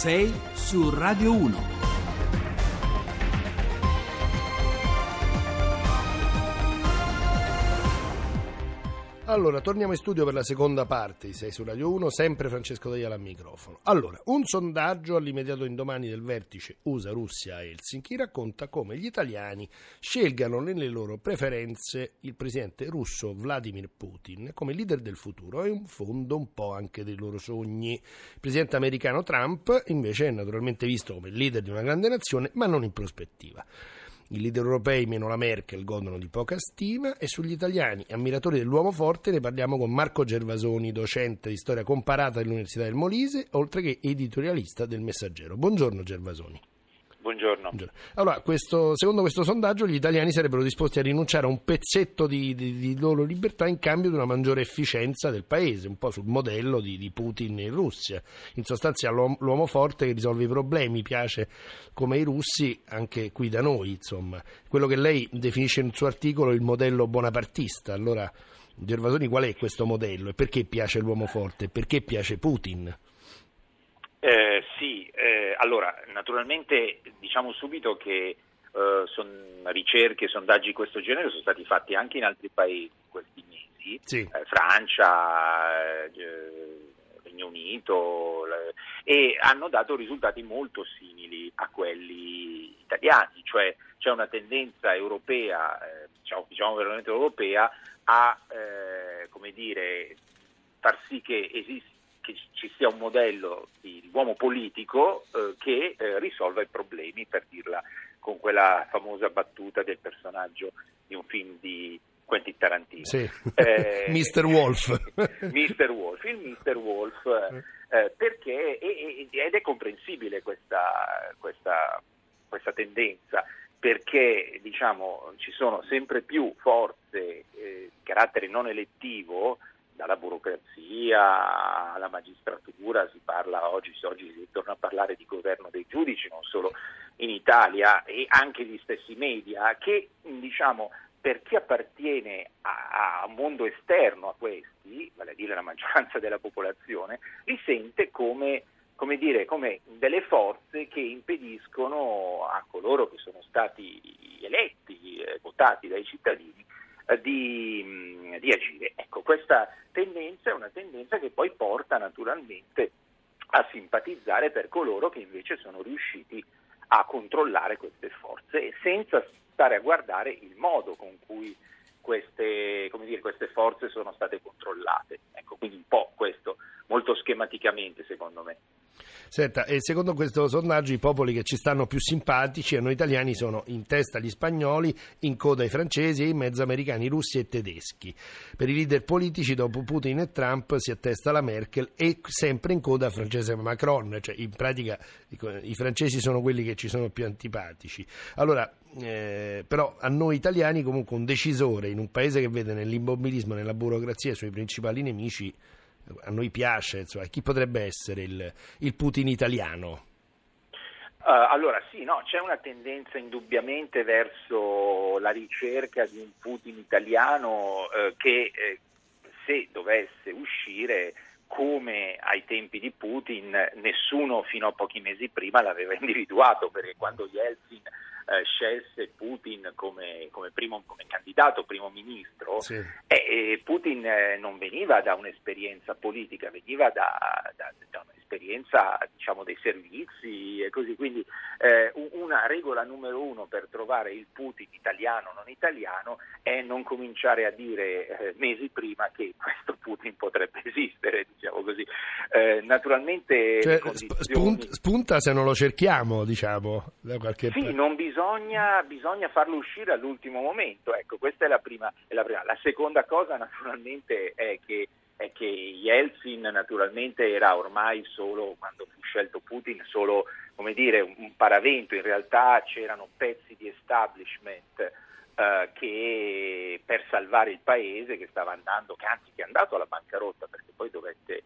6 su Radio 1. Allora, torniamo in studio per la seconda parte di 6 su Radio 1, sempre Francesco Dagliala al microfono. Allora, un sondaggio all'immediato indomani del vertice USA-Russia a Helsinki racconta come gli italiani scelgano nelle loro preferenze il presidente russo Vladimir Putin come leader del futuro e in fondo un po' anche dei loro sogni. Il presidente americano Trump invece è naturalmente visto come leader di una grande nazione, ma non in prospettiva. I leader europei, meno la Merkel, godono di poca stima e sugli italiani, ammiratori dell'uomo forte, ne parliamo con Marco Gervasoni, docente di storia comparata dell'Università del Molise, oltre che editorialista del Messaggero. Buongiorno Gervasoni. Buongiorno. Allora, questo, secondo questo sondaggio gli italiani sarebbero disposti a rinunciare a un pezzetto di, di, di, loro libertà in cambio di una maggiore efficienza del paese, un po' sul modello di, di Putin in Russia. In sostanza l'uomo, l'uomo forte che risolve i problemi, piace come i russi anche qui da noi, insomma. Quello che lei definisce nel suo articolo il modello bonapartista. Allora, Gervasoni, qual è questo modello e perché piace l'uomo forte? Perché piace Putin? Eh, sì, eh, allora naturalmente diciamo subito che eh, son ricerche, sondaggi di questo genere sono stati fatti anche in altri paesi in questi mesi, sì. Eh, Francia, eh, Regno Unito, e hanno dato risultati molto simili a quelli italiani, cioè c'è una tendenza europea, eh, diciamo, diciamo veramente europea, a come dire, far sì che esista che ci sia un modello di uomo politico eh, che eh, risolva i problemi, per dirla con quella famosa battuta del personaggio di un film di Quentin Tarantino. Sì. Eh, Mr. Wolf. Mr. Wolf, il Mr. Wolf, eh, perché, ed è comprensibile questa, questa, questa tendenza, perché diciamo, ci sono sempre più forze eh, di carattere non elettivo dalla burocrazia alla magistratura, si parla oggi, oggi si torna a parlare di governo dei giudici, non solo in Italia, e anche gli stessi media, che diciamo, per chi appartiene a, a, mondo esterno a questi, vale a dire la maggioranza della popolazione, li sente come, come, dire, come delle forze che impediscono a coloro che sono stati eletti, eh, votati dai cittadini, eh, di, di, agire. Ecco, questa tendenza è una tendenza che poi porta naturalmente a simpatizzare per coloro che invece sono riusciti a controllare queste forze senza stare a guardare il modo con cui queste, dire, queste forze sono state controllate. Ecco, quindi un po' questo, molto schematicamente secondo me. Senta, e secondo questo sondaggio i popoli che ci stanno più simpatici a noi italiani sono in testa gli spagnoli, in coda i francesi e in mezzo americani, russi e tedeschi. Per i leader politici dopo Putin e Trump si attesta la Merkel e sempre in coda francese Macron, cioè in pratica i francesi sono quelli che ci sono più antipatici. Allora, eh, però a noi italiani comunque un decisore in un paese che vede nell'immobilismo, nella burocrazia i suoi principali nemici a noi piace, insomma, chi potrebbe essere il, il Putin italiano? Uh, allora sì, no, c'è una tendenza indubbiamente verso la ricerca di un Putin italiano uh, che eh, se dovesse uscire come ai tempi di Putin nessuno fino a pochi mesi prima l'aveva individuato perché quando Yeltsin eh, scelse Putin come, come, primo, come, candidato primo ministro, sì. eh, Putin non veniva da un'esperienza politica, veniva da, da, da un'esperienza diciamo, dei servizi e così. Quindi eh, una regola numero uno per trovare il Putin italiano o non italiano è non cominciare a dire eh, mesi prima che questo Putin potrebbe esistere, diciamo così. Eh, naturalmente cioè, condizioni... spunta se non lo cerchiamo, diciamo, da qualche Sì, non bisogna bisogna, bisogna, farlo uscire all'ultimo momento. Ecco, questa è la, prima, è la prima. La seconda cosa naturalmente è che, è che Yeltsin naturalmente era ormai solo, quando fu scelto Putin, solo dire, un paravento. In realtà c'erano pezzi di establishment Uh, che per salvare il paese che stava andando, che anzi che è andato alla bancarotta perché poi dovette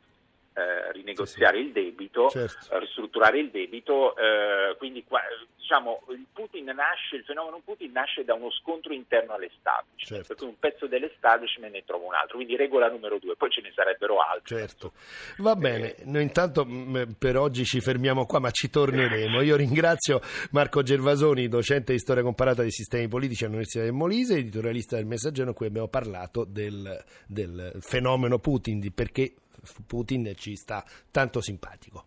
eh, rinegoziare sì, sì. il debito, certo. ristrutturare il debito, eh, quindi qua, diciamo, il, nasce, il, fenomeno Putin nasce da uno scontro interno all'establishment, certo. per cui un pezzo dell'establishment ne trova un altro, quindi regola numero due, poi ce ne sarebbero altri. Certo. Va bene, noi intanto per oggi ci fermiamo qua, ma ci torneremo. Io ringrazio Marco Gervasoni, docente di storia comparata dei sistemi politici all'Università del Molise, editorialista del Messaggero, in cui abbiamo parlato del, del fenomeno Putin, di perché Putin ci sta tanto simpatico.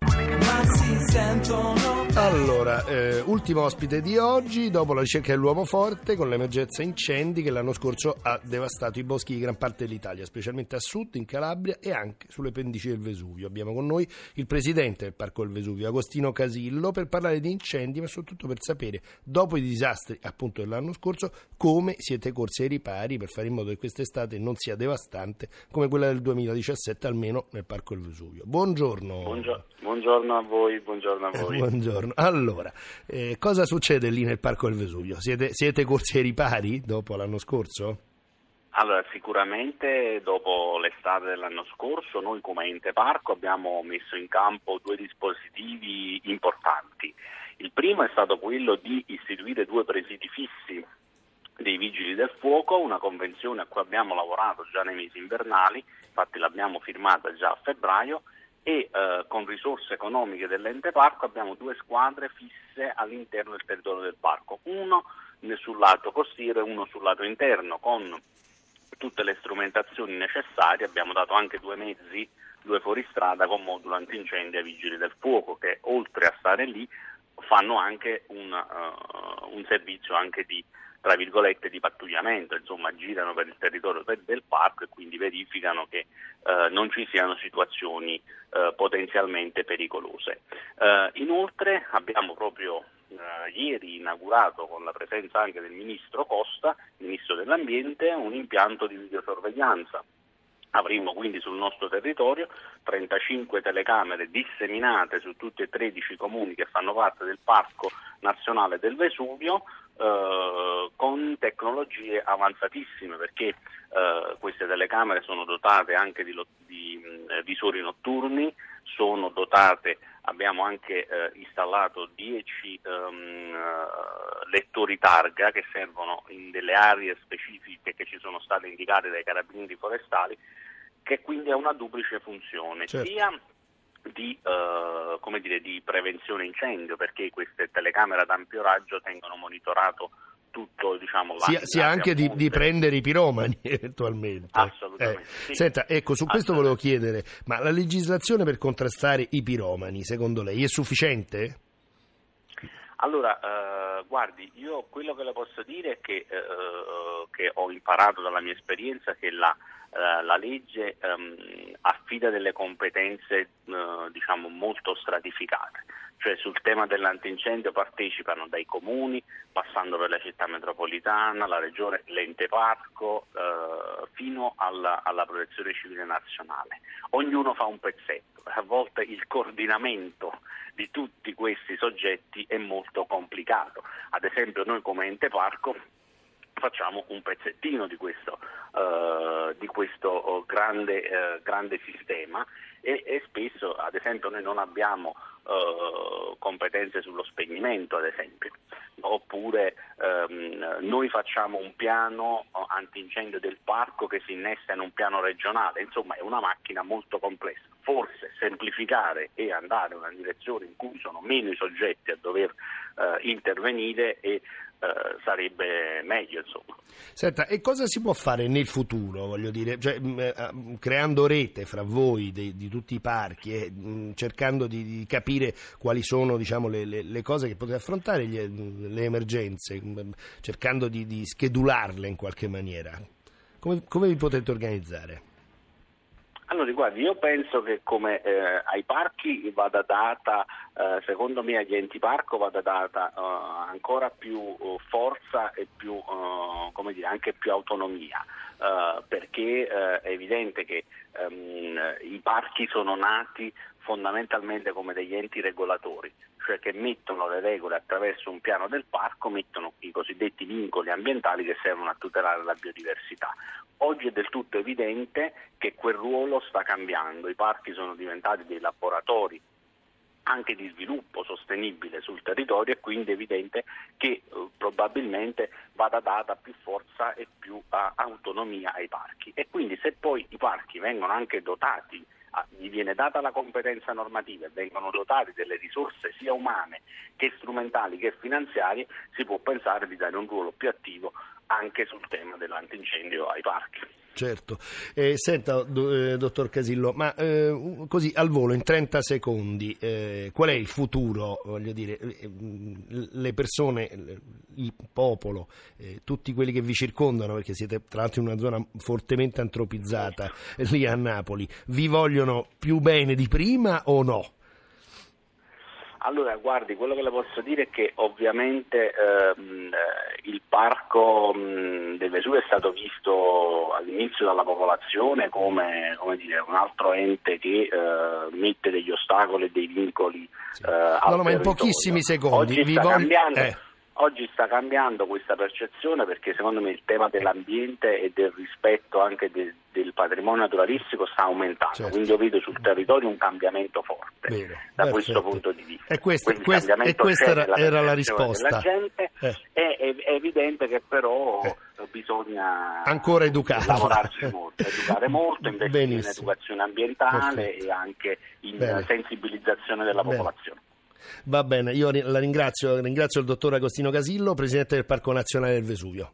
Allora, eh, ultimo ospite di oggi, dopo la ricerca dell'uomo forte con l'emergenza incendi che l'anno scorso ha devastato i boschi di gran parte dell'Italia, specialmente a sud, in Calabria e anche sulle pendici del Vesuvio. Abbiamo con noi il presidente del Parco del Vesuvio, Agostino Casillo, per parlare di incendi, ma soprattutto per sapere, dopo i disastri appunto dell'anno scorso, come siete corsi ai ripari per fare in modo che quest'estate non sia devastante come quella del 2017, almeno nel Parco del Vesuvio. Buongiorno. Buongiorno, buongiorno a voi, buongiorno a voi. buongiorno. Allora, eh, cosa succede lì nel Parco del Vesuvio? Siete, siete corsi ai ripari dopo l'anno scorso? Allora, sicuramente dopo l'estate dell'anno scorso noi come ente parco abbiamo messo in campo due dispositivi importanti. Il primo è stato quello di istituire due presidi fissi dei Vigili del Fuoco, una convenzione a cui abbiamo lavorato già nei mesi invernali, infatti l'abbiamo firmata già a febbraio e eh, con risorse economiche dell'ente parco abbiamo due squadre fisse all'interno del territorio del parco, uno sul lato costiero e uno sul lato interno con tutte le strumentazioni necessarie, abbiamo dato anche due mezzi, due fuoristrada con modulo antincendio ai vigili del fuoco che oltre a stare lì fanno anche un, uh, un servizio anche di tra virgolette di pattugliamento, insomma girano per il territorio del parco e quindi verificano che eh, non ci siano situazioni eh, potenzialmente pericolose. Eh, inoltre abbiamo proprio eh, ieri inaugurato con la presenza anche del Ministro Costa, Ministro dell'Ambiente, un impianto di videosorveglianza Avremo quindi sul nostro territorio 35 telecamere disseminate su tutti e 13 comuni che fanno parte del Parco Nazionale del Vesuvio eh, con tecnologie avanzatissime perché eh, queste telecamere sono dotate anche di, di mh, visori notturni, sono dotate, abbiamo anche eh, installato 10 um, ehm, lettori targa che servono in delle aree specifiche che ci sono state indicate dai carabinieri forestali che quindi ha una duplice funzione, certo. sia di, uh, dire, di, prevenzione incendio, perché queste telecamere ad ampio raggio tengono monitorato tutto, diciamo, sia, sia anche di, di, prendere i piromani eventualmente. Assolutamente. Eh. Sì. Senta, ecco, su questo volevo chiedere, ma la legislazione per contrastare i piromani, secondo lei, è sufficiente? Allora, eh, guardi, io quello che le posso dire è che, eh, che ho imparato dalla mia esperienza che la eh, la legge ehm, affida delle competenze eh, diciamo molto stratificate, cioè sul tema dell'antincendio partecipano dai comuni, passando per la città metropolitana, la regione, l'ente parco, eh, fino alla, alla protezione civile nazionale. Ognuno fa un pezzetto, a volte il coordinamento di tutti questi soggetti è molto complicato. Ad esempio noi come ente parco facciamo un pezzettino di questo, uh, di questo oh, grande, uh, grande, sistema. E, e, spesso, ad esempio, noi non abbiamo uh, competenze sullo spegnimento, ad esempio, oppure um, noi facciamo un piano antincendio del parco che si innesta in un piano regionale, insomma è una macchina molto complessa. Forse semplificare e andare in una direzione in cui sono meno i soggetti a dover intervenire e eh, sarebbe meglio. Insomma. Senta, e cosa si può fare nel futuro, voglio dire, cioè, mh, uh, creando rete fra voi dei, di tutti i parchi e mh, cercando di, di, capire quali sono diciamo, le, le, le, cose che potete affrontare, gli, le emergenze, mh, cercando di, di, schedularle in qualche maniera. Come, come vi potete organizzare? Allora, guardi, io penso che come eh, ai parchi vada data, eh, secondo me agli enti parco vada data eh, ancora più uh, forza e più, uh, dire, anche più autonomia, uh, perché è evidente che ehm, i parchi sono nati fondamentalmente come degli enti regolatori, cioè che mettono le regole attraverso un piano del parco, mettono i cosiddetti vincoli ambientali che servono a tutelare la biodiversità. Oggi è del tutto evidente che quel ruolo sta cambiando, i parchi sono diventati dei laboratori anche di sviluppo sostenibile sul territorio e quindi è evidente che eh, probabilmente vada data più forza e più uh, autonomia ai parchi e quindi se poi i parchi vengono anche dotati gli viene data la competenza normativa e vengono dotati delle risorse sia umane che strumentali che finanziarie, si può pensare di dare un ruolo più attivo anche sul tema dell'antincendio ai parchi. Certo. Eh, senta, do, eh, dottor Casillo, ma eh, così al volo, in 30 secondi, eh, qual è il futuro? Voglio dire, eh, le persone, il popolo, eh, tutti quelli che vi circondano, perché siete tra l'altro in una zona fortemente antropizzata lì a Napoli, vi vogliono più bene di prima o no? Allora, guardi, quello che le posso dire è che ovviamente ehm, eh, il parco mh, del Vesuvio è stato visto all'inizio dalla popolazione come, come dire, un altro ente che eh, mette degli ostacoli e dei vincoli. Sì. Eh, no, no, ma in pochissimi secondi. Oggi sta voglio... cambiando. Eh Oggi sta cambiando questa percezione perché secondo me il tema dell'ambiente e del rispetto anche de, del patrimonio naturalistico sta aumentando, certo. quindi io vedo sul territorio un cambiamento forte Bene, da perfetto. questo punto di vista. E, quest, quest, e questa era, era la risposta. Gente, eh. è, è, è, evidente che però eh. bisogna ancora educare. lavorarci molto, educare molto, investire in educazione ambientale perfetto. e anche in Bene. sensibilizzazione della Bene. popolazione. Va bene, io la ringrazio, ringrazio il dottor Agostino Casillo, presidente del Parco Nazionale del Vesuvio.